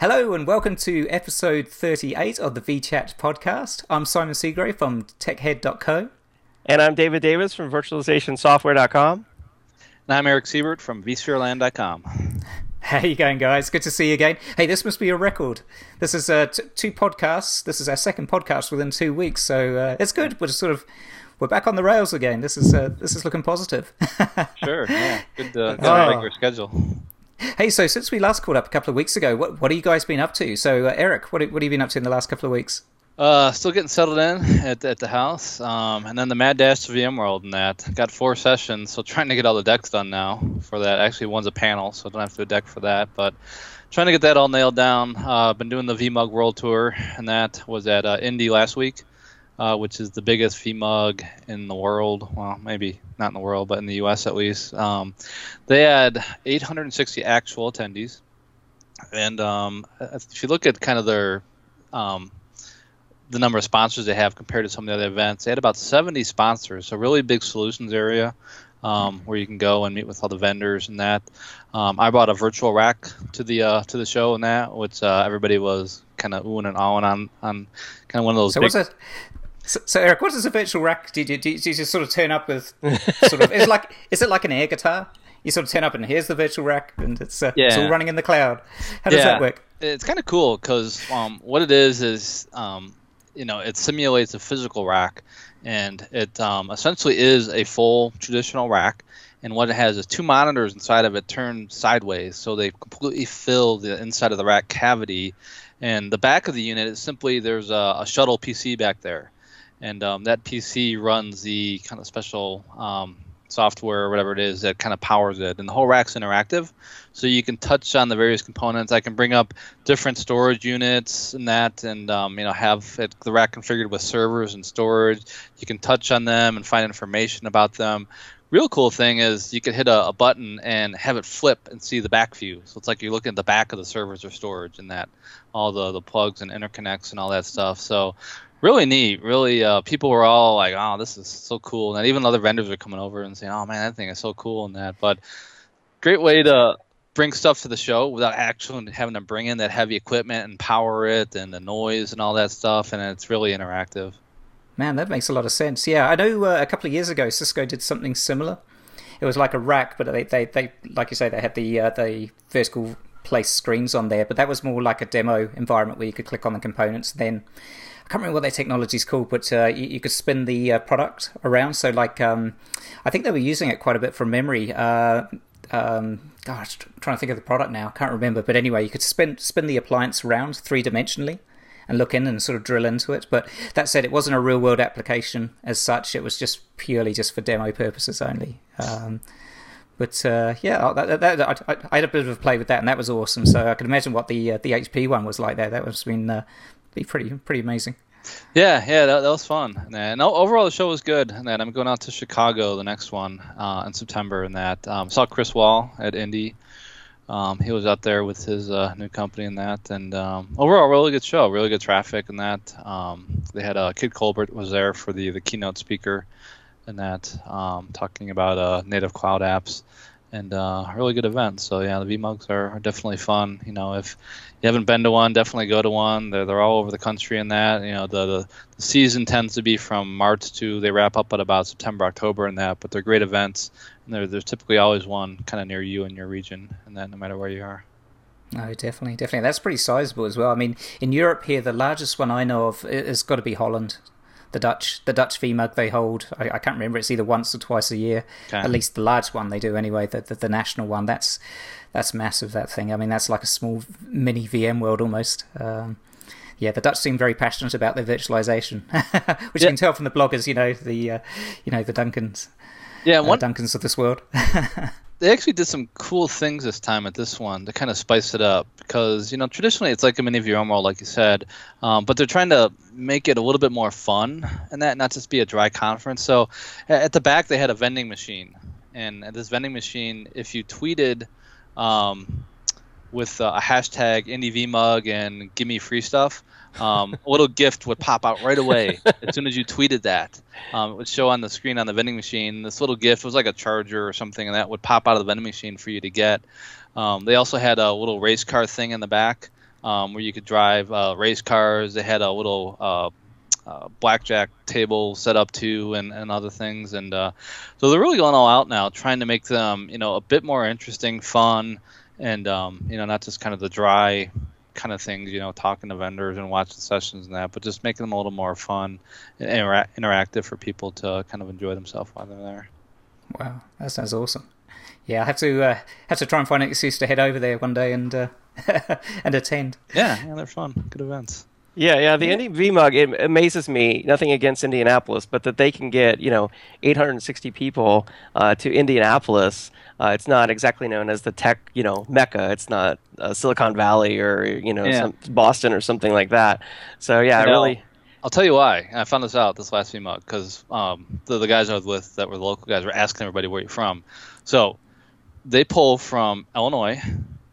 Hello and welcome to episode 38 of the VChat podcast. I'm Simon Seagrave from techhead.co. And I'm David Davis from virtualizationsoftware.com. And I'm Eric Siebert from vSphereland.com. How you going, guys? Good to see you again. Hey, this must be a record. This is uh, t- two podcasts. This is our second podcast within two weeks, so uh, it's good. We're just sort of we're back on the rails again. This is uh, this is looking positive. sure, yeah, good, uh, good oh. regular schedule. Hey, so since we last caught up a couple of weeks ago, what what have you guys been up to? So, uh, Eric, what what have you been up to in the last couple of weeks? Uh, still getting settled in at, at the house, um, and then the mad dash to VMworld and that. Got four sessions, so trying to get all the decks done now for that. Actually, one's a panel, so I don't have to do a deck for that, but trying to get that all nailed down. Uh, been doing the VMUG World Tour, and that was at uh, Indy last week uh, which is the biggest VMUG in the world. Well, maybe not in the world, but in the U.S. at least. Um, they had 860 actual attendees, and um, if you look at kind of their um, the number of sponsors they have compared to some of the other events, they had about 70 sponsors. So really big solutions area. Um, where you can go and meet with all the vendors and that. Um, I brought a virtual rack to the uh, to the show and that, which uh, everybody was kind of oohing and ahhing on on kind of one of those. So big... what's a so, so, Eric, what is a virtual rack? Do you, do, you, do you just sort of turn up with sort of is it like is it like an air guitar? You sort of turn up and here's the virtual rack, and it's uh, yeah. it's all running in the cloud. How does yeah. that work? It's kind of cool because um, what it is is um, you know it simulates a physical rack, and it um, essentially is a full traditional rack. And what it has is two monitors inside of it turned sideways, so they completely fill the inside of the rack cavity. And the back of the unit is simply there's a, a shuttle PC back there and um, that PC runs the kind of special um, software or whatever it is that kind of powers it. And the whole rack's interactive, so you can touch on the various components. I can bring up different storage units and that, and um, you know have it, the rack configured with servers and storage. You can touch on them and find information about them. Real cool thing is you can hit a, a button and have it flip and see the back view. So it's like you're looking at the back of the servers or storage and that, all the the plugs and interconnects and all that stuff. So really neat. Really, uh, people were all like, "Oh, this is so cool," and even other vendors were coming over and saying, "Oh man, that thing is so cool," and that. But great way to bring stuff to the show without actually having to bring in that heavy equipment and power it and the noise and all that stuff, and it's really interactive. Man, that makes a lot of sense. Yeah, I know uh, a couple of years ago Cisco did something similar. It was like a rack, but they, they, they like you say, they had the uh, the vertical place screens on there, but that was more like a demo environment where you could click on the components. Then can't remember what their technology is called, but uh, you, you, could spin the uh, product around. So, like, um, I think they were using it quite a bit from memory. Uh, um, gosh, trying to think of the product now, can't remember. But anyway, you could spin spin the appliance around three dimensionally and look in and sort of drill into it. But that said, it wasn't a real world application as such. It was just purely just for demo purposes only. Um, but uh, yeah, that, that, that, I, I, had a bit of a play with that, and that was awesome. So I can imagine what the uh, the HP one was like there. That was been uh, be pretty pretty amazing. Yeah, yeah, that, that was fun. And overall, the show was good. And then I'm going out to Chicago the next one uh, in September. And that um, saw Chris Wahl at Indy. Um, he was out there with his uh, new company and that. And um, overall, really good show, really good traffic and that. Um, they had uh, Kit Colbert was there for the the keynote speaker and that, um, talking about uh, native cloud apps and uh, really good event. So yeah, the VMUGs are, are, definitely fun. You know, if you haven't been to one, definitely go to one. They're, they're all over the country in that. You know, the, the, the season tends to be from March to they wrap up at about September, October, and that. But they're great events, and there's typically always one kind of near you in your region, and that no matter where you are. No, definitely, definitely. That's pretty sizable as well. I mean, in Europe here, the largest one I know of has got to be Holland the Dutch the Dutch VMUG they hold. I, I, can't remember. It's either once or twice a year. Okay. At least the large one they do anyway. The, the, the national one that's that's massive. That thing. I mean, that's like a small mini VM world almost. Um, yeah, the Dutch seem very passionate about their virtualization, which yeah. you can tell from the bloggers. You know the uh, you know the Duncans. Yeah, uh, one, uh, Duncans of this world. they actually did some cool things this time at this one to kind of spice it up because you know traditionally it's like a mini VMworld, like you said, um, but they're trying to make it a little bit more fun and that not just be a dry conference. So at the back they had a vending machine, and at this vending machine, if you tweeted. Um, with uh, a hashtag IndyVMUG and give me free stuff, um, a little gift would pop out right away as soon as you tweeted that. Um, it would show on the screen on the vending machine. This little gift was like a charger or something, and that would pop out of the vending machine for you to get. Um, they also had a little race car thing in the back um, where you could drive uh, race cars. They had a little uh, uh, blackjack table set up too, and, and other things. And uh, so they're really going all out now, trying to make them you know a bit more interesting, fun, and um, you know not just kind of the dry kind of things, you know, talking to vendors and watching sessions and that, but just making them a little more fun and intera- interactive for people to kind of enjoy themselves while they're there. Wow, that sounds awesome. Yeah, I have to uh, have to try and find an excuse to head over there one day and uh, and attend. Yeah, yeah, they're fun, good events. Yeah, yeah. The Indy VMUG it amazes me. Nothing against Indianapolis, but that they can get you know 860 people uh, to Indianapolis. Uh, it's not exactly known as the tech you know mecca. It's not uh, Silicon Valley or you know Yeah. some, Boston or something like that. So yeah, know, really. I'll tell you why. I found this out this last VMUG because um, the, the guys I was with that were the local guys were asking everybody where you're from. So they pull from Illinois,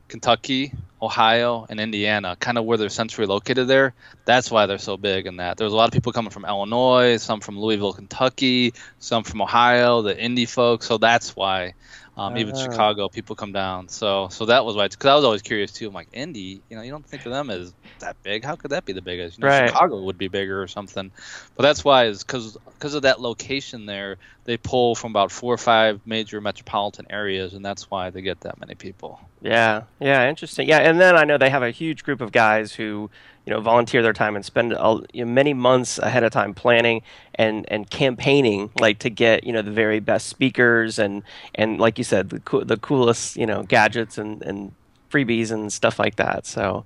Kentucky, Ohio, and Indiana, kind of where they're centrally located there. That's why they're so big in that. There's a lot of people coming from Illinois, some from Louisville, Kentucky, some from Ohio, the Indy folks. So that's why. Um, even Ah. Chicago, people come down. So, so that was why. Because I was always curious too. I'm like, Indy, you know, you don't think of them as that big. How could that be the biggest? You know, Right. Chicago would be bigger or something. But that's why is because because of that location there, they pull from about four or five major metropolitan areas, and that's why they get that many people. Yeah, yeah, interesting. Yeah, and then I know they have a huge group of guys who, you know, volunteer their time and spend a, you know, many months ahead of time planning and and campaigning, like to get you know the very best speakers and and like you said, the coo- the coolest you know gadgets and and freebies and stuff like that. So,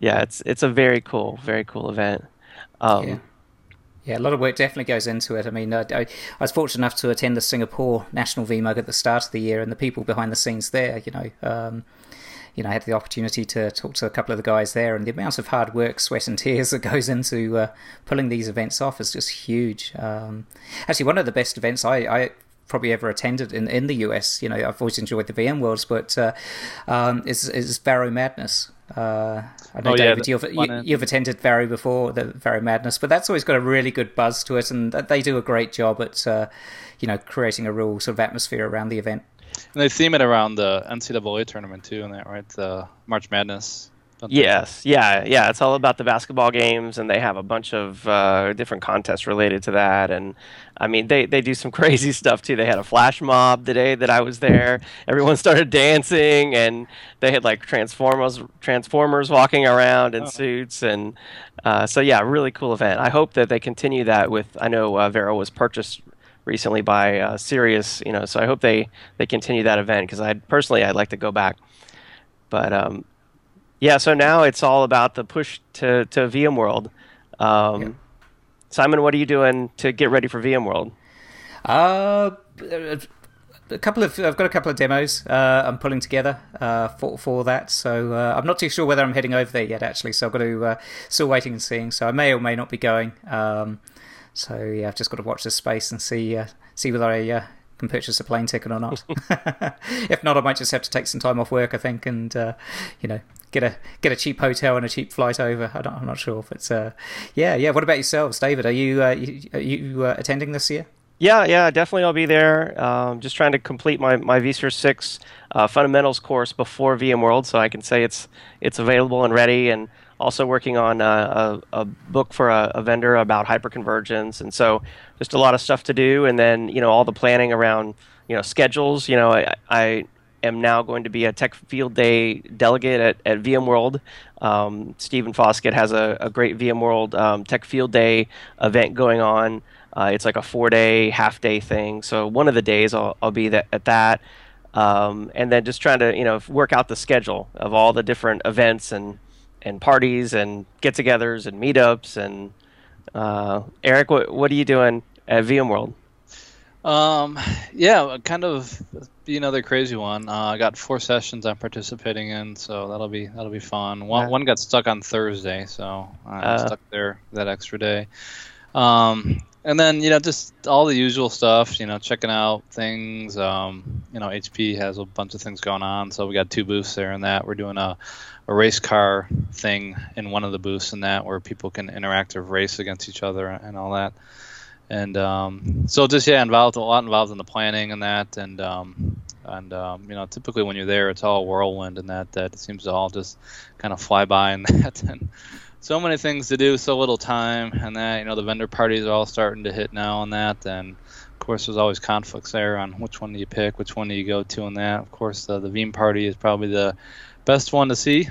yeah, it's it's a very cool, very cool event. Um, Yeah. Yeah, a lot of work definitely goes into it. I mean, I, I, I was fortunate enough to attend the Singapore National VMUG at the start of the year, and the people behind the scenes there, you know, um, you know, I had the opportunity to talk to a couple of the guys there, and the amount of hard work, sweat, and tears that goes into uh, pulling these events off is just huge. Um, actually, one of the best events I, I probably ever attended in, in the US, you know, I've always enjoyed the VM Worlds, but uh, um, is is Varrow Madness. Uh, I know, Oh, yeah, David, the you've, you, you've attended Varrow before, the Varrow Madness, but that's always got a really good buzz to it, and they do a great job at, uh, you know, creating a real sort of atmosphere around the event. And they theme it around the NCAA tournament too, in that right? The March Madness. Yes, yeah, yeah. It's all about the basketball games, and they have a bunch of uh, different contests related to that. And I mean, they, they do some crazy stuff too. They had a flash mob the day that I was there. Everyone started dancing, and they had like transformers transformers walking around in Oh. suits, and uh, so yeah, really cool event. I hope that they continue that with. I know uh, Varrow was purchased recently by uh, Sirius, you know, so I hope they they continue that event because I personally I'd like to go back. But um, yeah, so now it's all about the push to, to VMworld. Um, Yeah. Simon, what are you doing to get ready for VMworld? Uh, a couple of I've got a couple of demos uh, I'm pulling together uh, for for that. So uh, I'm not too sure whether I'm heading over there yet. Actually, so I've got to uh, still waiting and seeing. So I may or may not be going. Um, so yeah, I've just got to watch this space and see uh, see whether I uh, can purchase a plane ticket or not. if not, I might just have to take some time off work. I think, and uh, you know. Get a get a cheap hotel and a cheap flight over. I don't, I'm not sure, but uh, yeah, yeah. What about yourselves, David? Are you uh, you, are you uh, attending this year? Yeah, yeah, definitely I'll be there. Um, just trying to complete my, my vSphere 6 uh, fundamentals course before VMworld so I can say it's it's available and ready and also working on uh, a, a book for a, a vendor about hyperconvergence and so just a lot of stuff to do and then you know all the planning around you know schedules you know I, I am now going to be a tech field day delegate at, at VMworld. Um, Stephen Foskett has a, a great VMworld um, tech field day event going on. Uh, it's like a four day, half day thing. So one of the days I'll, I'll be that, at that. Um, and then just trying to you know work out the schedule of all the different events and and parties and get-togethers and meetups and uh, Eric, what what are you doing at VMworld? Um, yeah, kind of be another crazy one. Uh, I got four sessions I'm participating in, so that'll be that'll be fun. One Yeah. one got stuck on Thursday, so I'm Uh. stuck there that extra day. Um, and then you know just all the usual stuff. You know, checking out things. Um, you know, HP has a bunch of things going on, so we got two booths there and that. We're doing a a race car thing in one of the booths in that where people can interactive race against each other and all that and um, so just yeah involved a lot involved in the planning and that and um, And um, you know, typically when you're there, it's all whirlwind and that that it seems to all just kind of fly by and that. And so many things to do, so little time, and that you know the vendor parties are all starting to hit now on that. And of course, there's always conflicts there on which one do you pick, which one do you go to, and that. Of course, the, the Veeam party is probably the best one to see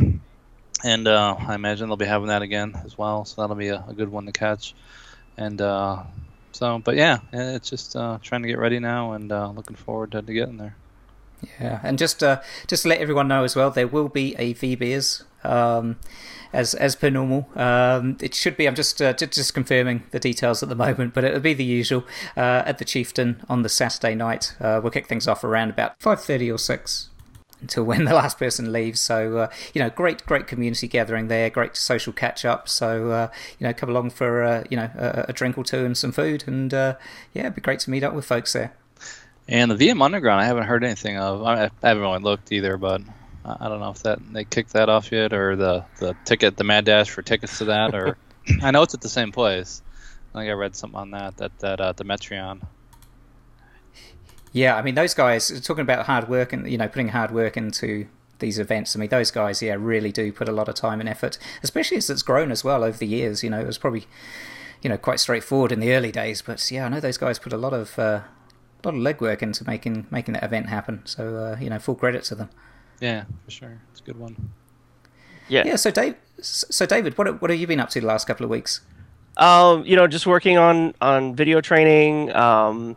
and uh, I imagine they'll be having that again as well. So that'll be a, a good one to catch. And uh, so, but yeah, it's just uh, trying to get ready now and uh, looking forward to, to, getting there. Yeah, and just uh, just to let everyone know as well, there will be a VBeers um, as as per normal. Um, it should be. I'm just, uh, just confirming the details at the moment, but it'll be the usual at the Chieftain on the Saturday night. we'll kick things off around about five thirty or six until when the last person leaves. So uh, you know, great great community gathering there, great social catch up. So uh, you know, come along for uh, you know a, a, drink or two and some food, and uh, yeah, it'd be great to meet up with folks there. And the VM Underground, I haven't heard anything of. I, haven't really looked either, but I don't know if that they kicked that off yet, or the the ticket, the Mad Dash for tickets to that, or I know it's at the same place. I think I read something on that that that uh, the Metreon. Yeah, I mean those guys talking about hard work and you know putting hard work into these events. I mean those guys, yeah, really do put a lot of time and effort, especially as it's grown as well over the years. You know, it was probably you know quite straightforward in the early days, but yeah, I know those guys put a lot of uh, a lot of legwork into making making that event happen. So uh, you know, full credit to them. Yeah, for sure, it's a good one. Yeah, yeah. So Dave, so David, what what have you been up to the last couple of weeks? Um, you know, just working on on video training. Um,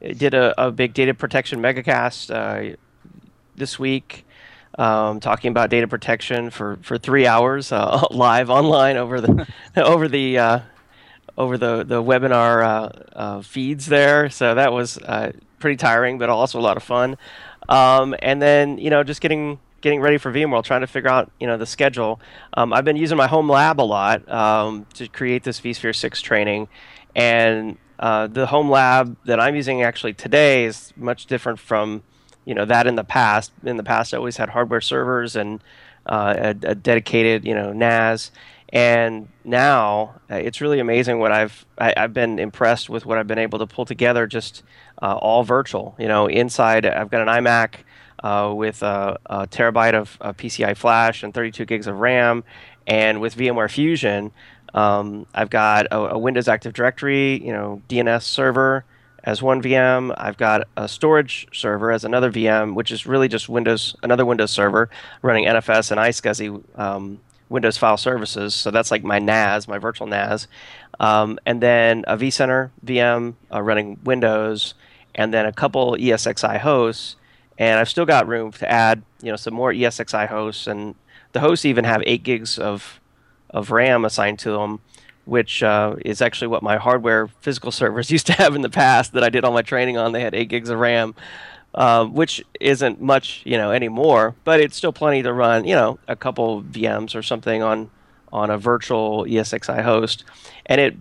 did a, a big data protection megacast uh, this week, um, talking about data protection for, for three hours uh, live online over the over the uh, over the the webinar uh, uh, feeds there. So that was uh, pretty tiring, but also a lot of fun. Um, and then you know just getting getting ready for VMworld, trying to figure out you know the schedule. Um, I've been using my home lab a lot um, to create this vSphere six training, and uh, the home lab that I'm using actually today is much different from you know that in the past. In the past, I always had hardware servers and uh, a, a, dedicated you know NAS, and now uh, it's really amazing what I've I, have i have been impressed with what I've been able to pull together just uh, all virtual. You know, inside I've got an iMac. Uh, with a, a, terabyte of PCI flash and 32 gigs of RAM, and with VMware Fusion, um, I've got a, a, Windows Active Directory, you know, DNS server as one VM. I've got a storage server as another VM, which is really just Windows, another Windows server running NFS and iSCSI um, Windows File Services. So that's like my NAS, my virtual NAS, um, and then a vCenter VM uh, running Windows, and then a couple ESXi hosts. And I've still got room to add, you know, some more ESXi hosts, and the hosts even have eight gigs of of RAM assigned to them, which uh, is actually what my hardware physical servers used to have in the past that I did all my training on. They had eight gigs of RAM, uh, which isn't much, you know, anymore, but it's still plenty to run, you know, a couple VMs or something on on a virtual ESXi host, and it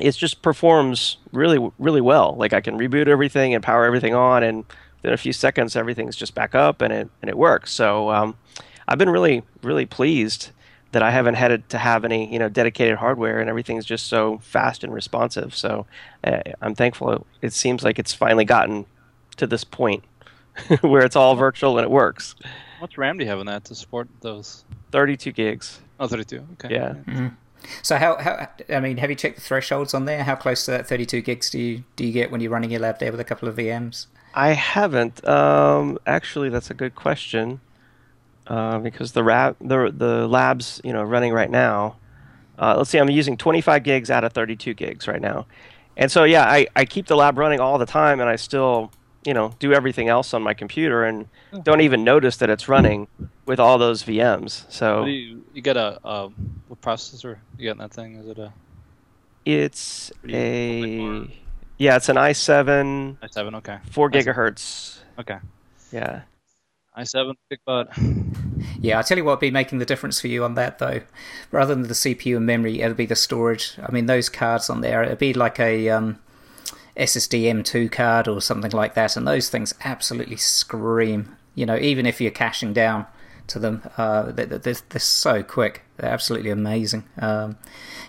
it just performs really really well. Like I can reboot everything and power everything on, and within a few seconds everything's just back up and it and it works. So um, I've been really really pleased that I haven't had to have any you know dedicated hardware and everything's just so fast and responsive. So uh, I'm thankful. It seems like it's finally gotten to this point where it's all virtual and it works. What's RAM do you have in that to support those? 32 gigs. Oh, 32. Okay. Yeah. Mm-hmm. So how, how I mean, have you checked the thresholds on there? How close to that 32 gigs do you do you get when you're running your lab there with a couple of VMs? I haven't. Um, actually, that's a good question uh, because the, ra- the the labs you know running right now. Uh, let's see, I'm using 25 gigs out of 32 gigs right now, and so yeah, I, I keep the lab running all the time, and I still you know do everything else on my computer, and don't even notice that it's running with all those VMs. So you, you get a, a what processor you got in that thing? Is it a? It's a yeah, it's an i7. i7, okay. Four gigahertz. Okay. Yeah i7 big butt. Yeah, I tell you what, would be making the difference for you on that though. Rather than the CPU and memory, it'll be the storage. I mean, those cards on there, it'd be like a um, SSD M2 card or something like that, and those things absolutely scream. You know, even if you're caching down to them, uh, they're, they're, they're, so quick. They're absolutely amazing. Um,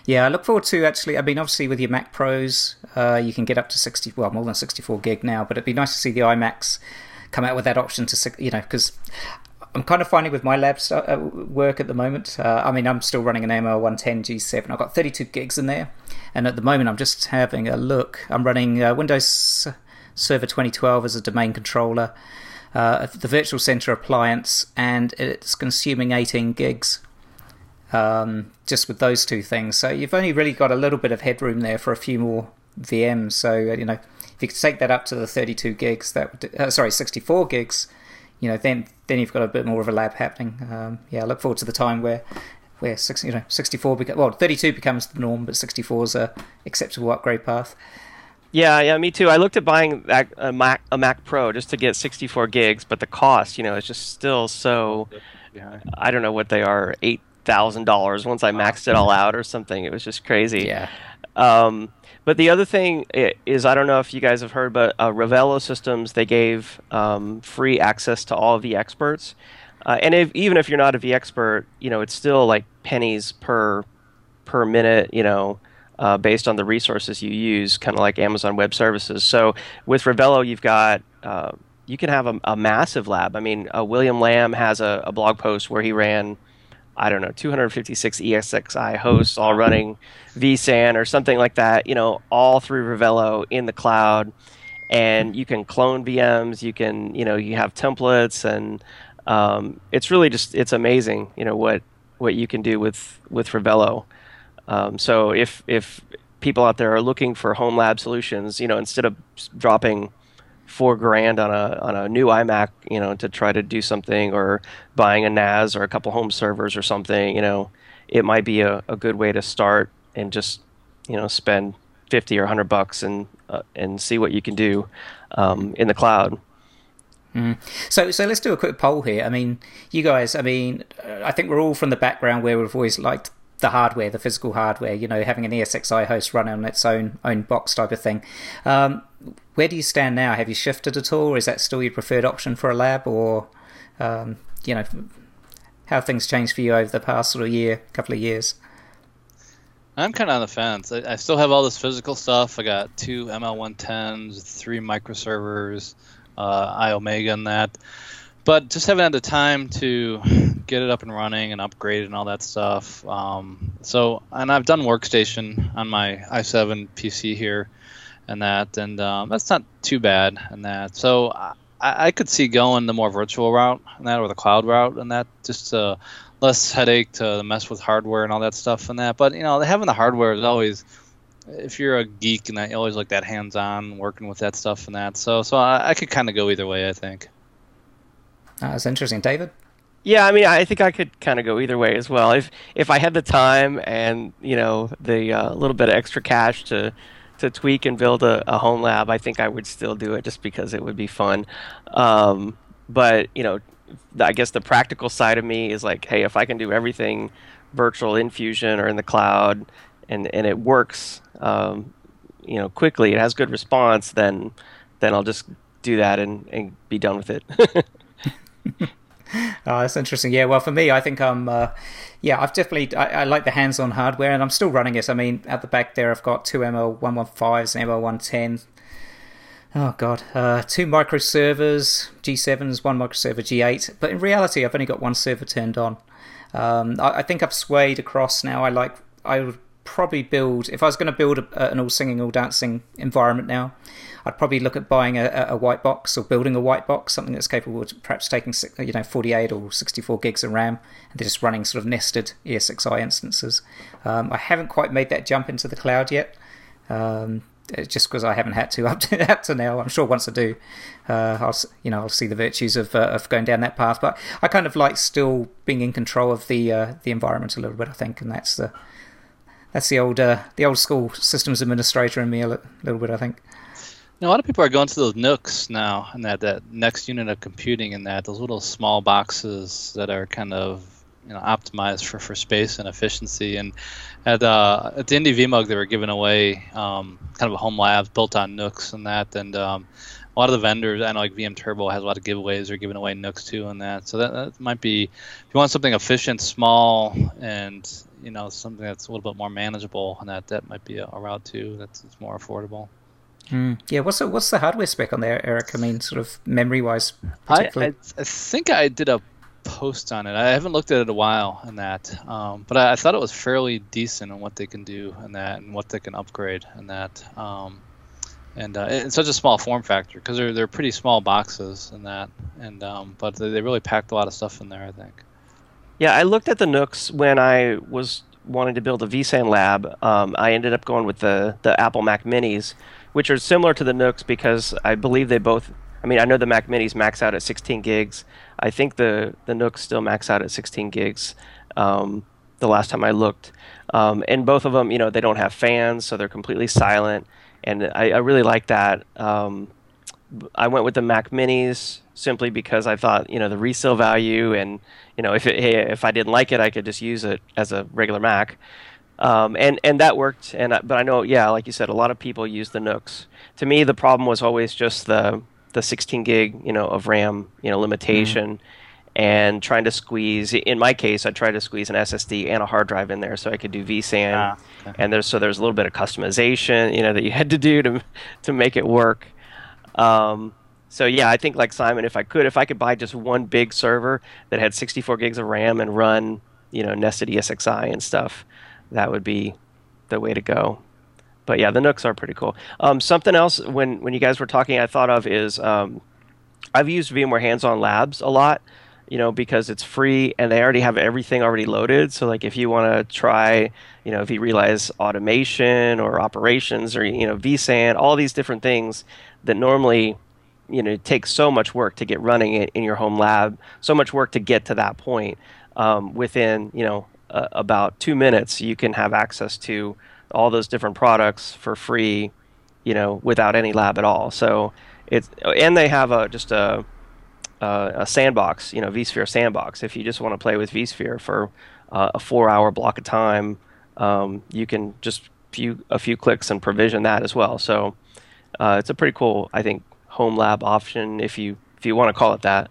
yeah, I look forward to actually. I mean, obviously with your Mac Pros, uh, you can get up to 60, well, more than 64 gig now, but it'd be nice to see the iMacs come out with that option to you know because I'm kind of finding with my lab uh, work at the moment. Uh, I mean, I'm still running an ML110 G7. I've got 32 gigs in there, and at the moment, I'm just having a look. I'm running uh, Windows Server 2012 as a domain controller, uh, the Virtual Center appliance, and it's consuming 18 gigs. Um, just with those two things, so you've only really got a little bit of headroom there for a few more VMs. So you know, if you could take that up to the 32 gigs, that would, uh, sorry, 64 gigs, you know, then then you've got a bit more of a lab happening. Um, yeah, I look forward to the time where where six, you know 64 beca- well 32 becomes the norm, but 64 is a acceptable upgrade path. Yeah, yeah, me too. I looked at buying a Mac a Mac Pro just to get 64 gigs, but the cost, you know, is just still so. I don't know what they are, eight thousand dollars once I maxed it all out or something. It was just crazy. Yeah. Um, but the other thing is, I don't know if you guys have heard, but uh, Systems they gave um, free access to all vExperts, uh, and if, even if you're not a vExpert, you know it's still like pennies per per minute, you know, uh, based on the resources you use, kind of like Amazon Web Services. So with Ravello, you've got uh, you can have a, a, massive lab. I mean, uh, William Lam has a, a blog post where he ran I don't know, 256 ESXi hosts all running vSAN or something like that, you know, all through Ravello in the cloud. And you can clone VMs, you can, you know, you have templates, and um, it's really just, it's amazing, you know, what, what you can do with, with Ravello. Um, so if, if people out there are looking for home lab solutions, you know, instead of dropping four grand on a on a new iMac, you know, to try to do something, or buying a NAS or a couple home servers or something, you know, it might be a, a good way to start and just you know spend fifty or hundred bucks and uh, and see what you can do um, in the cloud. Mm. So, so let's do a quick poll here. I mean, you guys. I mean, I think we're all from the background where we've always liked the hardware, the physical hardware. You know, having an ESXi host run on its own own box type of thing. Um, where do you stand now? Have you shifted at all? Is that still your preferred option for a lab, or um, you know, how things changed for you over the past sort of year, couple of years? I'm kind of on the fence. I, I, still have all this physical stuff. I got two ML110s, three microservers, uh, iOmega, and that. But just haven't had the time to get it up and running and upgrade it and all that stuff. Um, so, and I've done workstation on my i7 PC here and that, and um, that's not too bad and that. So I, I, could see going the more virtual route and that, or the cloud route and that, just uh, less headache to mess with hardware and all that stuff and that. But you know, having the hardware is always, if you're a geek and that, you always like that hands-on working with that stuff and that. So, so I, I could kind of go either way, I think. Uh, that's interesting, David. Yeah, I mean, I think I could kind of go either way as well. If if I had the time and you know the uh, little bit of extra cash to to tweak and build a, a, home lab, I think I would still do it just because it would be fun. Um, but you know, I guess the practical side of me is like, hey, if I can do everything virtual in Fusion or in the cloud, and and it works, um, you know, quickly, it has good response, then then I'll just do that and, and be done with it. oh, that's interesting. Yeah, well, for me, I think I'm. Uh, yeah, I've definitely. I, I, like the hands-on hardware, and I'm still running it. I mean, at the back there, I've got two ML115s and ML110. Oh god, uh, two micro servers, G7s, one microserver G8. But in reality, I've only got one server turned on. Um, I, I, think I've swayed across now. I like. I would probably build if I was going to build a, an all singing, all dancing environment now. I'd probably look at buying a, a, white box or building a white box, something that's capable of perhaps taking you know 48 or 64 gigs of RAM, and just running sort of nested ESXi instances. Um, I haven't quite made that jump into the cloud yet. Um, just because I haven't had to up to, up to now. I'm sure once I do, uh, I'll you know I'll see the virtues of uh, of going down that path. But I kind of like still being in control of the uh, the environment a little bit. I think, and that's the that's the old uh, the old school systems administrator in me a little bit. I think. Now, a lot of people are going to those NUCs now, and that that next unit of computing, and that those little small boxes that are kind of you know optimized for, for space and efficiency. And at uh, at the Indy VMUG, they were giving away um, kind of a home lab built on NUCs and that. And um, a lot of the vendors, I know like VM Turbo has a lot of giveaways. They're giving away NUCs too and that. So that, that might be if you want something efficient, small, and you know something that's a little bit more manageable, and that that might be a, a route too. That's more affordable. Mm. Yeah, what's the, what's the hardware spec on there, Eric? I mean, sort of memory wise, I, I, I think I did a post on it. I haven't looked at it in a while in that, um, but I, I, thought it was fairly decent on what they can do in that and what they can upgrade in that. Um, and uh, it's such a small form factor because they're they're pretty small boxes in that, and um, but they, they really packed a lot of stuff in there. I think. Yeah, I looked at the NUCs when I was wanting to build a vSAN lab. Um, I ended up going with the the Apple Mac Minis, which are similar to the NUCs because I believe they both. I mean, I know the Mac Minis max out at 16 gigs. I think the the NUCs still max out at 16 gigs. Um, the last time I looked, um, and both of them, you know, they don't have fans, so they're completely silent and I, I really like that. Um, I went with the Mac Minis simply because I thought you know the resale value, and you know if it, hey, if I didn't like it, I could just use it as a regular Mac, um, and and that worked. And I, but I know, yeah, like you said, a lot of people use the NUCs. To me, the problem was always just the the 16 gig, you know, of RAM, you know, limitation. Mm and trying to squeeze. In my case, I tried to squeeze an SSD and a hard drive in there so I could do vSAN. Ah, okay. And there's so there's a little bit of customization, you know, that you had to do to to make it work. Um, so yeah, I think like Simon, if I could, if I could buy just one big server that had 64 gigs of RAM and run, you know, nested ESXi and stuff, that would be the way to go. But yeah, the NUCs are pretty cool. Um, something else when when you guys were talking, I thought of is um, I've used VMware Hands-on Labs a lot you know, because it's free and they already have everything already loaded. So like if you want to try, you know, if vRealize automation or operations or you know vSAN, all these different things that normally, you know, take so much work to get running in, in your home lab, so much work to get to that point. Um, within you know uh, about two minutes, you can have access to all those different products for free, you know, without any lab at all. So it's and they have a just a uh, a sandbox, you know, vSphere sandbox. If you just want to play with vSphere for uh, a four-hour block of time, um, you can just few a few clicks and provision that as well. So uh, it's a pretty cool, I think, home lab option if you if you want to call it that.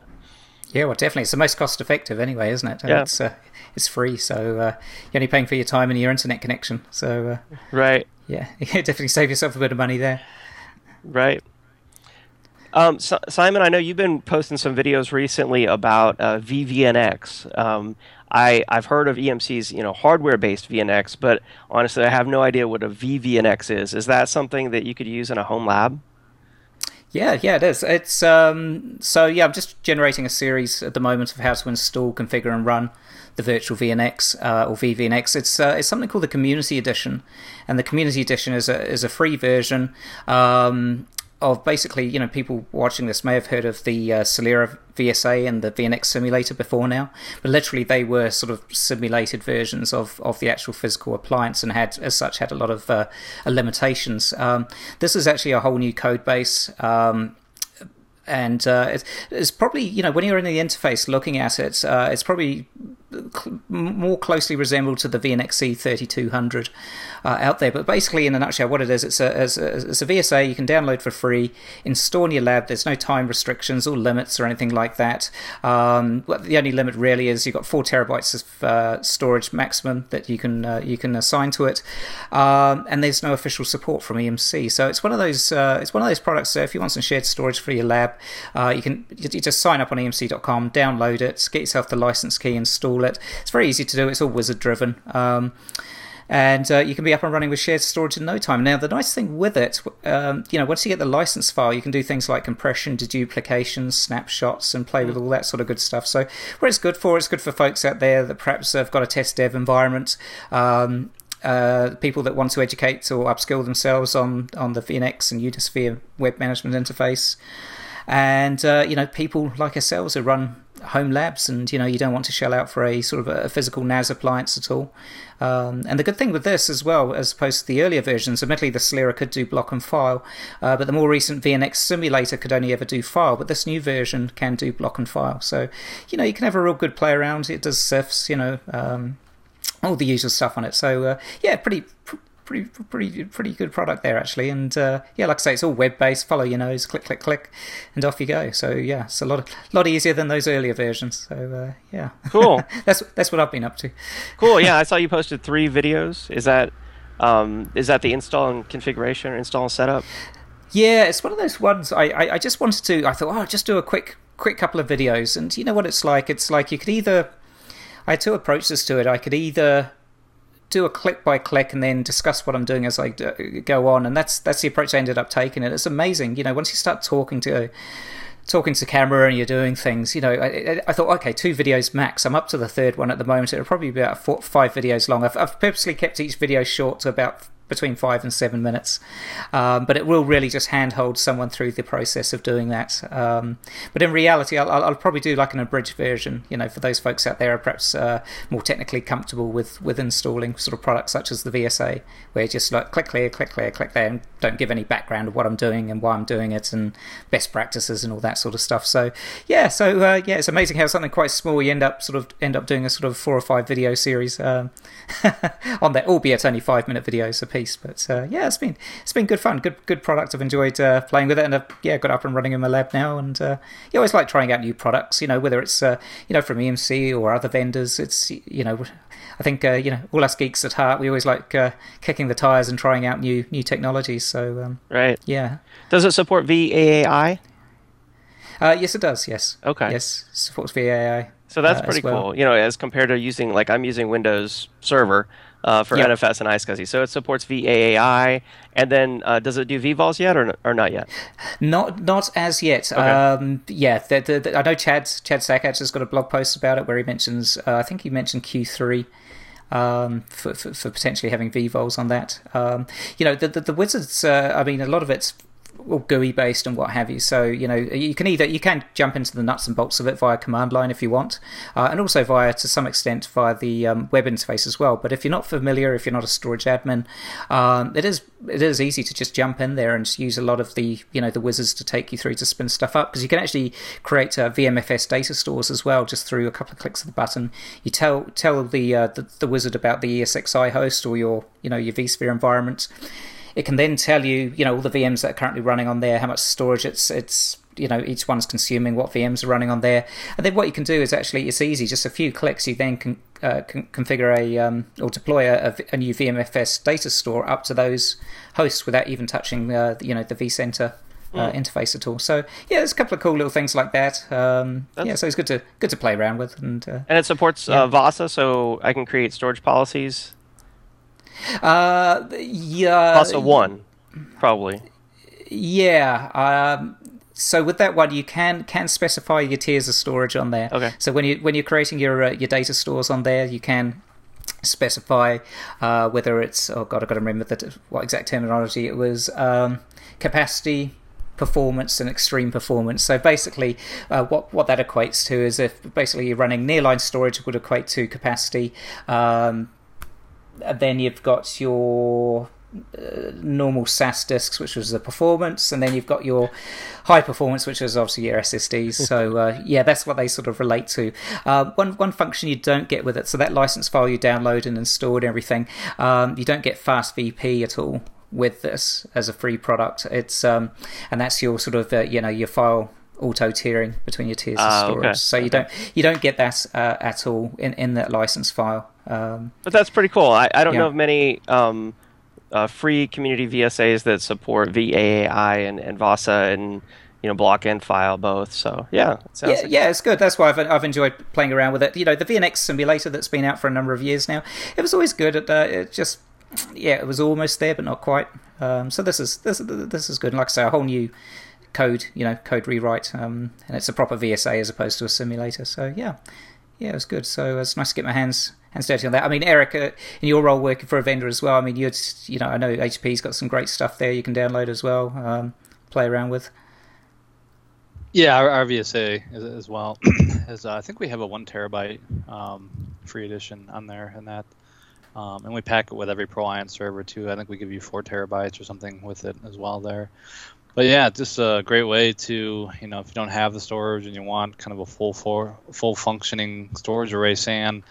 Yeah, well, definitely, it's the most cost-effective anyway, isn't it? yeah. It's uh, it's free, so uh, you're only paying for your time and your internet connection. So uh, right, yeah, you definitely save yourself a bit of money there. Right. Um, so, Simon, I know you've been posting some videos recently about uh, VVNX. Um, I, I've heard of EMC's you know hardware-based VNX, but honestly, I have no idea what a VVNX is. Is that something that you could use in a home lab? Yeah, yeah, it is. It's um, so yeah. I'm just generating a series at the moment of how to install, configure, and run the virtual VNX uh, or VVNX. It's uh, it's something called the Community Edition, and the Community Edition is a is a free version. Um, of basically, you know, people watching this may have heard of the uh, Celerra VSA and the VNX simulator before now, but literally they were sort of simulated versions of, of the actual physical appliance and had, as such, had a lot of uh, limitations. Um, this is actually a whole new code base. Um, and uh, it's, it's, probably you know when you're in the interface looking at it, uh, it's probably more closely resembled to the VNXe 3200 uh, out there. But basically, in a nutshell, what it is, it's a, it's a, it's a VSA you can download for free, install in your lab. There's no time restrictions or limits or anything like that. Um, the only limit really is you've got four terabytes of uh, storage maximum that you can uh, you can assign to it, um, and there's no official support from EMC. So it's one of those uh, it's one of those products. So if you want some shared storage for your lab, uh, you can you just sign up on EMC.com, download it, get yourself the license key, install it. It's very easy to do. It's all wizard driven. Um, and uh, you can be up and running with shared storage in no time. Now, the nice thing with it, um, you know, once you get the license file, you can do things like compression, deduplication, snapshots, and play with all that sort of good stuff. So, what it's good for, it's good for folks out there that perhaps have got a test dev environment. Um, uh, people that want to educate or upskill themselves on, on the VNX and Unisphere web management interface and uh, you know people like ourselves who run home labs and you know you don't want to shell out for a sort of a physical NAS appliance at all. Um, and the good thing with this as well as opposed to the earlier versions admittedly the Celerra could do block and file uh, but the more recent VNX simulator could only ever do file but this new version can do block and file. So you know you can have a real good play around. It does CIFS you know um, all the usual stuff on it. So uh, yeah pretty pretty pretty pretty good product there actually. And uh, yeah, like I say, it's all web based. Follow your nose, click click click, and off you go. So yeah, it's a lot of, lot easier than those earlier versions. So uh, yeah, cool. that's that's what I've been up to. cool. Yeah, I saw you posted three videos. Is that um, is that the install and configuration or install and setup? Yeah, it's one of those ones. I, I, I just wanted to. I thought, oh, I'll just do a quick quick couple of videos, and you know what it's like. It's like you could either. I had two approaches to it. I could either do a click by click and then discuss what I'm doing as I go on, and that's that's the approach I ended up taking. And it's amazing, you know, once you start talking to talking to camera and you're doing things, you know, I, I, thought, okay, two videos max. I'm up to the third one at the moment. It'll probably be about four, five videos long. I've, I've purposely kept each video short to about between five and seven minutes. Um, but it will really just handhold someone through the process of doing that. Um, but in reality, I'll, I'll, probably do like an abridged version, you know, for those folks out there who are perhaps uh, more technically comfortable with, with installing sort of products such as the VSA, where you just like click here, click there, click there, and don't give any background of what I'm doing and why I'm doing it and best practices and all that sort of stuff. So yeah, so uh, yeah, it's amazing how something quite small you end up sort of end up doing a sort of four or five video series um, on that, albeit only five minute videos piece. But uh, yeah, it's been it's been good fun, good good product. I've enjoyed uh, playing with it, and I've yeah got up and running in my lab now. And uh, you always like trying out new products, you know, whether it's uh, you know from EMC or other vendors. It's you know, I think uh, you know all us geeks at heart, we always like uh, kicking the tires and trying out new new technologies. So um, right, yeah. Does it support VAAI? Uh, yes, it does. Yes. Okay. Yes, supports VAAI. So that's pretty well. cool. You know, as compared to using like I'm using Windows Server, uh, for yep. NFS and iSCSI. So it supports VAAI, and then uh, does it do vvols yet or, or not yet? Not not as yet. Okay. Um, yeah, the, the, the, I know Chad Chad Sakac has got a blog post about it where he mentions. Uh, I think he mentioned Q3. Um, for, for, for, potentially having vvols on that, um, you know the the, the wizards. Uh, I mean, a lot of it's or GUI based and what have you. So you know you can either you can jump into the nuts and bolts of it via command line if you want, uh, and also via to some extent via the um, web interface as well. But if you're not familiar, if you're not a storage admin, um, it is it is easy to just jump in there and use a lot of the you know the wizards to take you through to spin stuff up because you can actually create uh, VMFS data stores as well just through a couple of clicks of the button. You tell tell the, uh, the, the wizard about the ESXi host or your you know your vSphere environment it can then tell you, you know, all the VMs that are currently running on there, how much storage it's it's you know each one's consuming, what VMs are running on there, and then what you can do is actually it's easy, just a few clicks, you then can, uh, can configure a um, or deploy a, a, new VMFS data store up to those hosts without even touching uh, you know the vCenter. Uh, mm. interface at all. So yeah, there's a couple of cool little things like that. Um, yeah, so it's good to good to play around with, and uh, and it supports yeah. uh, VASA, so I can create storage policies uh, yeah. Plus a one, probably. Yeah. Um, so with that one, you can can specify your tiers of storage on there. Okay. So when you when you're creating your uh, your data stores on there, you can specify uh, whether it's oh god, I've got to remember that what exact terminology it was. Um, capacity, performance and extreme performance. So basically, uh, what what that equates to is if basically you're running nearline storage would equate to capacity. Um, then you've got your uh, normal SAS disks, which was the performance, and then you've got your high performance, which is obviously your SSDs. so uh, yeah, that's what they sort of relate to. Uh, one one function you don't get with it, so that license file you download and install and everything, um, you don't get fast VP at all with this as a free product. It's um, and that's your sort of uh, you know your file auto tiering between your tiers of ah, storage. Okay. So you okay. don't you don't get that uh, at all in, in that license file. Um, but that's pretty cool. I, I don't yeah. know of many um, uh, free community VSAs that support VAAI and, and VASA and you know block and file both. So yeah, yeah, like yeah, it's good. That's why I've I've enjoyed playing around with it. You know, the VNX simulator that's been out for a number of years now. It was always good. At, uh, it just yeah, it was almost there, but not quite. Um, so this is this this is good. And like I say, a whole new code, you know, code rewrite, um, and it's a proper VSA as opposed to a simulator. So yeah, yeah, it was good. So it's nice to get my hands hands dirty on that. I mean, Eric, uh, in your role working for a vendor as well, I mean, you just, you know, I know HP's got some great stuff there you can download as well, um, play around with. Yeah, our, our VSA as, well. as uh, I think we have a one terabyte um, free edition on there, and that. Um, and we pack it with every ProLiant server too. I think we give you four terabytes or something with it as well there but yeah, just a great way to you know if you don't have the storage and you want kind of a full for, full functioning storage array SAN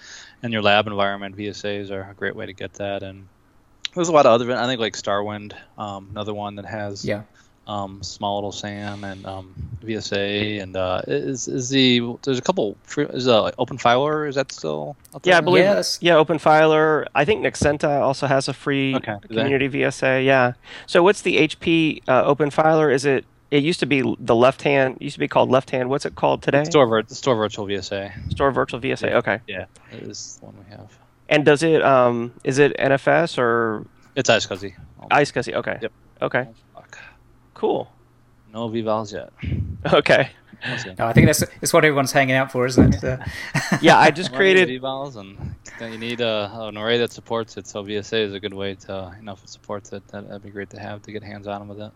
in your lab environment, VSAs are a great way to get that. And there's a lot of other I think like Starwind, um, another one that has yeah um, Small Little Sam and um, VSA and uh, is is the there's a couple free, is uh, Open Filer is that still up Yeah, I believe. Yes. Yeah, OpenFiler. I think Nexenta also has a free Okay, community VSA. Yeah. So what's the HP uh, OpenFiler? Is it? It used to be the LeftHand. Used to be called LeftHand. What's it called today? Store, vir- store virtual VSA. StoreVirtual VSA. Yeah. Okay. Yeah, it is the one we have. And does it? Um, is it NFS or It's iSCSI. Oh, iSCSI? Okay. Yep. Okay. fuck. Cool. No vVols yet. Okay. No, I think that's it's what everyone's hanging out for, isn't it? Uh, Yeah, I just created. you need vVols and then you need uh, an array that supports it. So VSA is a good way to, you know, if it supports it, that, that'd be great to have to get hands on with it.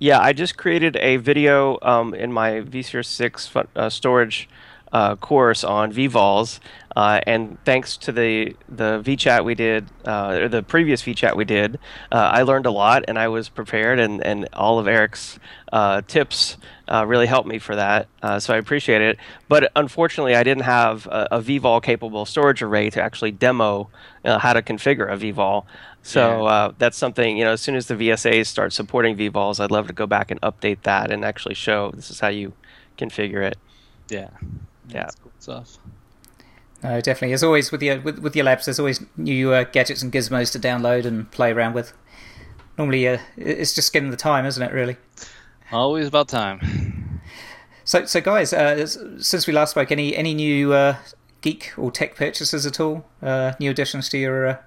Yeah, I just created a video um, in my vSphere 6 fu- uh, storage uh, course on vVols, uh, and thanks to the the vChat we did, uh, or the previous vChat we did, uh, I learned a lot and I was prepared, and, and all of Eric's uh, tips really helped me for that. So I appreciate it. But unfortunately, I didn't have a, a vVol capable storage array to actually demo how to configure a vVol. So Yeah. uh, that's something you know. As soon as the VSAs start supporting vVols, I'd love to go back and update that and actually show this is how you configure it. Yeah. Yeah. That's cool stuff. no, definitely. As always with your with, with your labs, there's always new uh, gadgets and gizmos to download and play around with. Normally, uh, it's just getting the time, isn't it? Really. Always about time. So, so guys, uh, since we last spoke, any any new uh, geek or tech purchases at all? Uh, new additions to your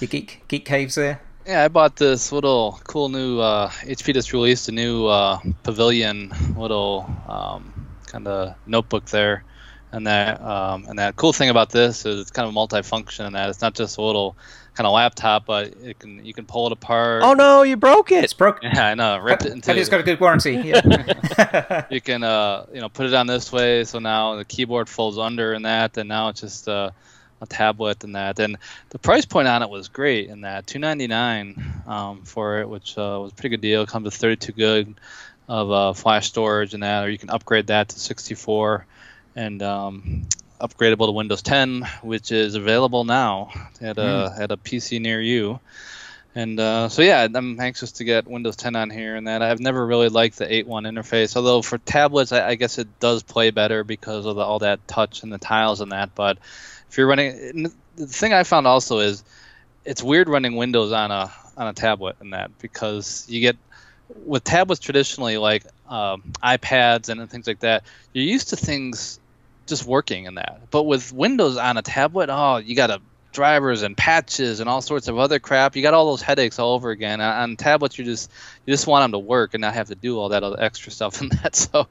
your geek geek caves there? Yeah, I bought this little cool new uh, HP just released a new uh, Pavilion little um, kind of notebook there, and that um, and that cool thing about this is it's kind of multifunction and that it's not just a little kind of laptop, but it can you can pull it apart. Oh no, you broke it! It's broken. Yeah, I know. Ripped it Have into. it's got a good warranty. Yeah. you can uh, you know put it on this way, so now the keyboard folds under and that, and now it's just uh, a tablet and that. And the price point on it was great in that 299 um, for it, which uh, was a pretty good deal. It comes with 32 gig of uh, flash storage and that, or you can upgrade that to 64 and um, upgradable to Windows 10, which is available now at a at a PC near you. And uh, so yeah, I'm anxious to get Windows 10 on here, and that I've never really liked the 8.1 interface. Although for tablets, I, I guess it does play better because of the, all that touch and the tiles and that. But if you're running, the thing I found also is it's weird running Windows on a on a tablet and that because you get with tablets traditionally like um, iPads and things like that, you're used to things just working in that. But with Windows on a tablet, oh, you got to drivers and patches and all sorts of other crap. You got all those headaches all over again. On, on tablets, you just you just want them to work and not have to do all that other extra stuff and that. So,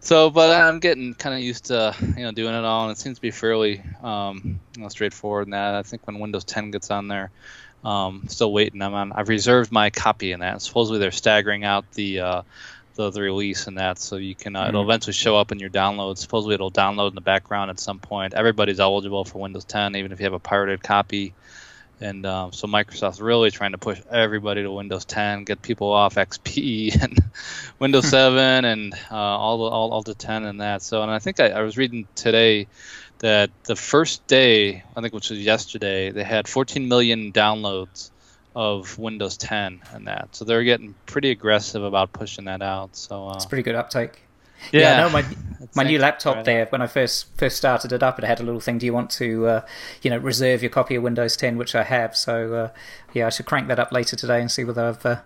so but I'm getting kind of used to you know doing it all, and it seems to be fairly um, you know straightforward. That I think when Windows 10 gets on there. Um, still waiting. I'm on. I've reserved my copy in that. Supposedly they're staggering out the uh, the, the release and that, so you can. Uh, It'll eventually show up in your downloads. Supposedly it'll download in the background at some point. Everybody's eligible for Windows 10, even if you have a pirated copy. And um, so Microsoft's really trying to push everybody to Windows 10, get people off XP and Windows 7 and uh, all the all, all the 10 and that. So, and I think I, I was reading today that the first day, I think which was yesterday, they had 14 million downloads of Windows 10 and that. So they're getting pretty aggressive about pushing that out. So uh, It's pretty good uptake. Yeah, no, my my new laptop Right. there. When I first first started it up, it had a little thing. Do you want to, uh, you know, reserve your copy of Windows 10, which I have. So uh, yeah, I should crank that up later today and see whether I've. Uh,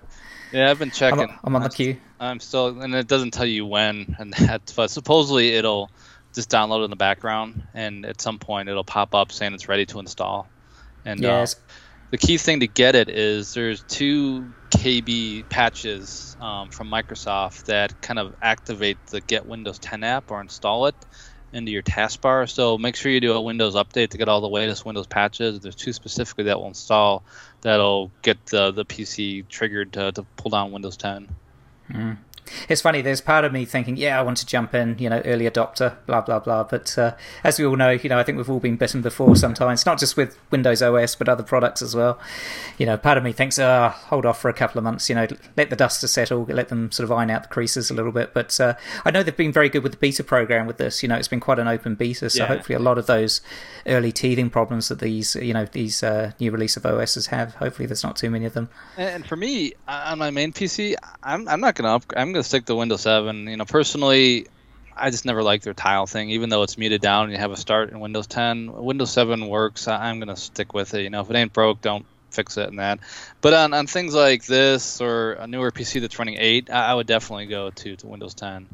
Yeah, I've been I'm, checking. I'm on the queue. I'm still, and it doesn't tell you when and that, but supposedly it'll just download in the background, and at some point it'll pop up saying it's ready to install. And uh, Yes. The key thing to get it is there's two KB patches um, from Microsoft that kind of activate the Get Windows 10 app or install it into your taskbar. So make sure you do a Windows update to get all the latest Windows patches. There's two specifically that will install that'll get the, the PC triggered to, to pull down Windows 10. It's funny. There's part of me thinking, yeah, I want to jump in, you know, early adopter, blah blah blah. But uh, as we all know, you know, I think we've all been bitten before. Sometimes, not just with Windows OS, but other products as well. You know, part of me thinks, ah, oh, hold off for a couple of months. You know, let the dust settle, let them sort of iron out the creases a little bit. But uh, I know they've been very good with the beta program with this. You know, it's been quite an open beta, so yeah. hopefully a lot of those early teething problems that these, you know, these uh, new release of OSs have. Hopefully, there's not too many of them. And for me, on my main PC, I'm I'm not gonna up, I'm gonna stick to Windows 7. You know, personally, I just never liked their tile thing, even though it's muted down and you have a start in Windows 10. Windows 7 works. I'm gonna stick with it. You know, if it ain't broke, don't fix it and that. But on, on things like this or a newer PC that's running 8, I, I would definitely go to, to Windows 10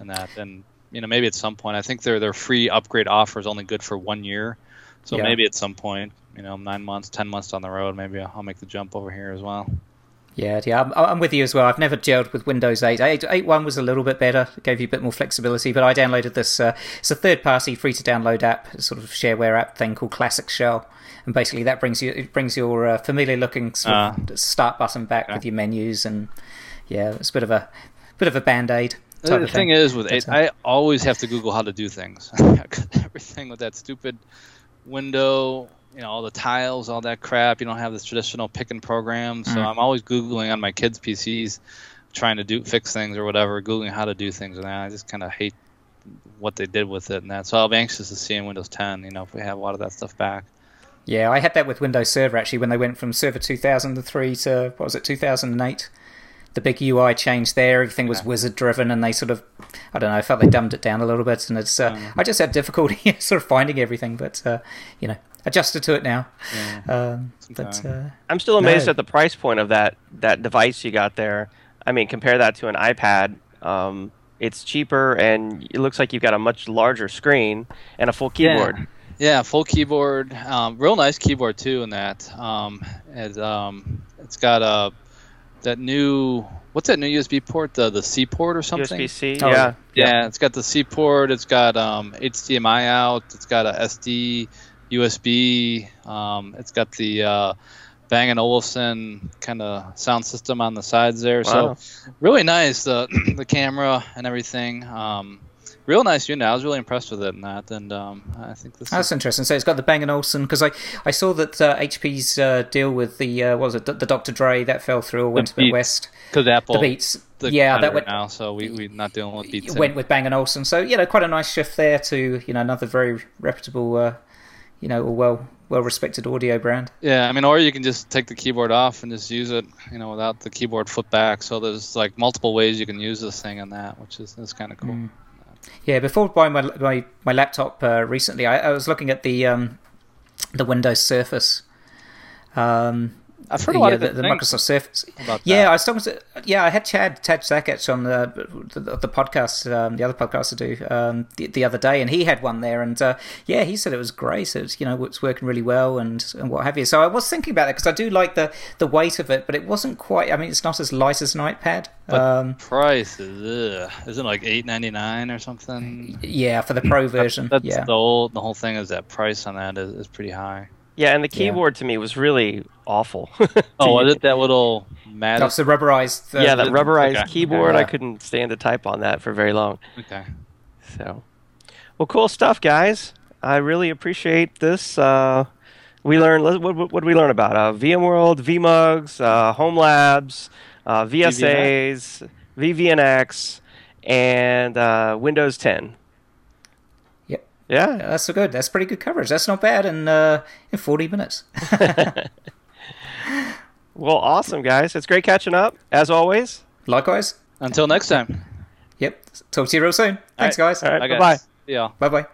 and that. And you know, maybe at some point, I think their their free upgrade offer is only good for one year. So yeah. maybe at some point, you know, nine months, ten months down the road, maybe I'll make the jump over here as well. Yeah, yeah, I'm, I'm, with you as well. I've never gelled with Windows 8. 8. 8.1 was a little bit better, it gave you a bit more flexibility, but I downloaded this. Uh, it's a third party, free to download app, sort of shareware app thing called Classic Shell. And basically, that brings you it brings your uh, familiar looking sort uh, of ah. start button back yeah. with your menus. And yeah, it's a bit of a bit of a band aid. The thing, thing is, with 8, I always have to Google how to do things. Everything with that stupid window you know all the tiles, all that crap. You don't have this traditional pick and program, so mm. I'm always googling on my kids' PCs, trying to do fix things or whatever, googling how to do things, and I just kind of hate what they did with it and that. So I'll be anxious to see in Windows 10, you know, if we have a lot of that stuff back. Yeah, I had that with Windows Server actually when they went from Server 2003 to what was it 2008 the big UI change there. Everything was yeah. wizard driven, and they sort of, I don't know, I felt they dumbed it down a little bit. And it's, uh, mm. I just had difficulty sort of finding everything, but uh, you know, adjusted to it now. Yeah. Um, but uh, I'm still amazed no. at the price point of that that device you got there. I mean, compare that to an iPad. Um, it's cheaper, and it looks like you've got a much larger screen and a full keyboard. Yeah. Yeah, full keyboard, um, real nice keyboard too. In that, um, it, um, it's got a that new what's that new USB port? The the C port or something? USB C. Oh, yeah. yeah. It's got the C port. It's got um, HDMI out. It's got a SD, USB. Um, it's got the uh, Bang and Olufsen kind of sound system on the sides there. Wow. So really nice. The the camera and everything. Um, real nice unit. I was really impressed with it and that, and um, I think this. That's is... interesting. So it's got the Bang Olufsen because I, I saw that uh, HP's uh, deal with the uh, what was it the, the Dr. Dre that fell through or went to the West because Apple the Beats. The yeah, that went now, so we we're not dealing with Beats. Went with Bang and Olufsen, so you know, quite a nice shift there to you know another very reputable, uh, you know, a well well respected audio brand. Yeah, I mean, or you can just take the keyboard off and just use it, you know, without the keyboard flip back. So there's like multiple ways you can use this thing and that, which is is kind of cool. Mm. Yeah, before buying my my, my laptop uh, recently, I, I, was looking at the um, the Windows Surface. Um, I've heard a lot yeah, of the, the Microsoft Surface. yeah, I was talking to yeah, I had Chad Chad Sakac on the the, the podcast, um, the other podcast I do um, the, the, other day, and he had one there, and uh, yeah, he said it was great. It's you know it's working really well and and what have you. So I was thinking about it because I do like the the weight of it, but it wasn't quite. I mean, it's not as light as an iPad. But um, price is ugh, isn't it like eight ninety nine or something? Yeah, for the pro version. That's, that's yeah. the whole the whole thing is that price on that is, is pretty high. Yeah, and the keyboard yeah. to me was really awful. oh, was it that little matte? That's the rubberized. Uh, yeah, that rubberized okay. keyboard. Yeah. I couldn't stand to type on that for very long. Okay. So, well, cool stuff, guys. I really appreciate this. Uh, we learned what, what, what did we learn about? Uh, VMworld, VMUGs, uh, Home Labs, uh, VSAs, vVNX, and uh, Windows 10. Yeah. yeah, that's so good. That's pretty good coverage. That's not bad in uh, in forty minutes. well, awesome, guys. It's great catching up as always. Likewise. Until next time. Yep. Talk to you real soon. Thanks, All right. guys. All right. Bye bye. Yeah. Bye bye.